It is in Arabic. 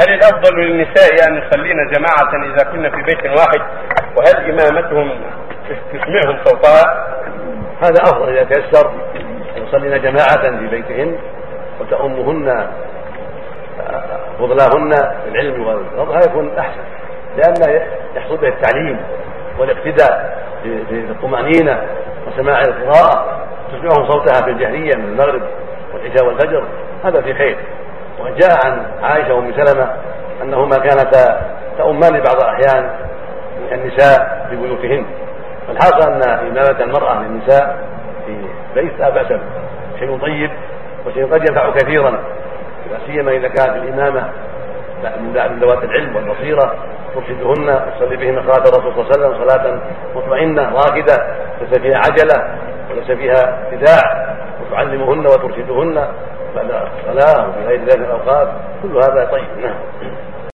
هل الأفضل للنساء أن يصلين جماعة إذا كنا في بيت واحد؟ وهل إمامتهم تسمعهم صوتها؟ هذا أفضل إذا تيسر يصلين جماعة في بيتهن وتؤمهن فضلاهن بالعلم والفضل هذا يكون أحسن لأن يحصل به التعليم والاقتداء في الطمانينه وسماع القراءة تسمعهم صوتها في الجهرية من المغرب والعشاء والفجر. هذا في خير. وقد جاء عن عائشة وأم سلمة أنهما كانتا تؤمان بعض الاحيان النساء في بيوتهن فالحاصل أن إمامة المرأة للنساء بيت لا بأس شيء طيب وشيء قد ينفع كثيرا. لا سيما إذا كانت الإمامة من ذوات العلم والبصيرة ترشدهن تصلي بهن صلاه الرسول صلى الله عليه وسلم صلاة مطمئنة راكدة ليس فيها عجلة وليس فيها ابتداع. وتعلمهن وترشدهن بعد الصلاة وفي غير ذلك الأوقات. كل هذا طيب. نعم.